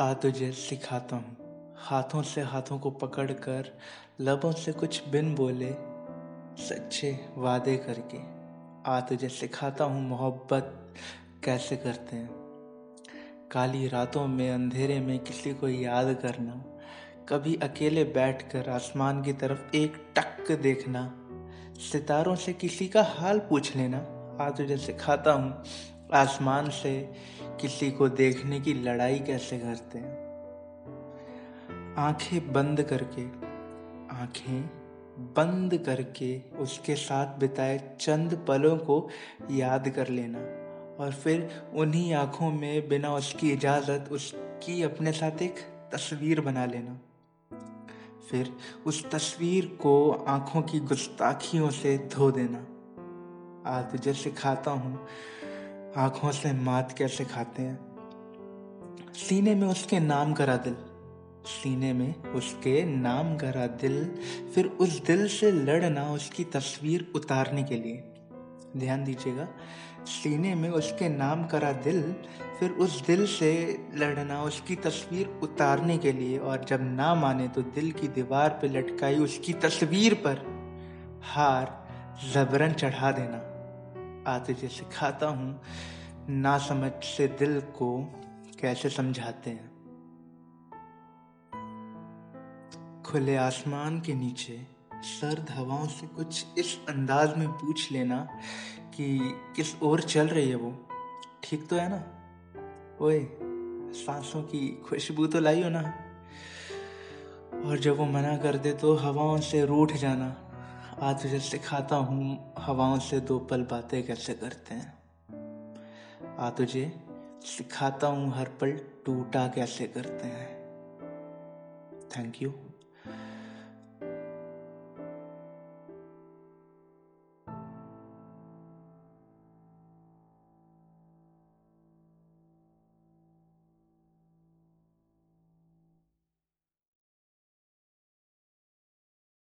आ तुझे सिखाता हूँ। हाथों से हाथों को पकड़कर, लबों से कुछ बिन बोले, सच्चे वादे करके। आ तुझे सिखाता हूँ मोहब्बत कैसे करते हैं। काली रातों में, अंधेरे में किसी को याद करना, कभी अकेले बैठकर आसमान की तरफ़ एक टक देखना, सितारों से किसी का हाल पूछ लेना आ तुझे सिखाता हूँ आसमान से किसी को देखने की लड़ाई कैसे करते हैं? आँखें बंद करके, आँखें बंद करके उसके साथ बिताए चंद पलों को याद कर लेना और फिर उन्हीं आँखों में बिना उसकी इजाज़त, उसकी अपने साथ एक तस्वीर बना लेना। फिर उस तस्वीर को आँखों की गुस्ताखियों से धो देना। आज तुझे सिखाता हूँ आँखों से मात कैसे खाते हैं? सीने में उसके नाम करा दिल। सीने में उसके नाम करा दिल। फिर उस दिल से लड़ना, उसकी तस्वीर उतारने के लिए। ध्यान दीजिएगा, सीने में उसके नाम करा दिल, फिर उस दिल से लड़ना, उसकी तस्वीर उतारने के लिए। और जब ना माने तो दिल की दीवार पे लटकाई उसकी तस्वीर पर हार, जबरन चढ़ा देना। आते सिखाता हूँ, ना समझ से दिल को कैसे समझाते हैं। खुले आसमान के नीचे सर्द हवाओं से कुछ इस अंदाज में पूछ लेना कि किस ओर चल रही है वो। ठीक तो है ना? ओए, सांसों की खुशबू तो लाई हो ना। और जब वो मना कर दे तो हवाओं से रूठ जाना। आज तुझे सिखाता हूँ, हवाओं से दो पल बातें कैसे करते हैं। आ तुझे सिखाता हूँ हर पल टूटा कैसे करते हैं। Thank you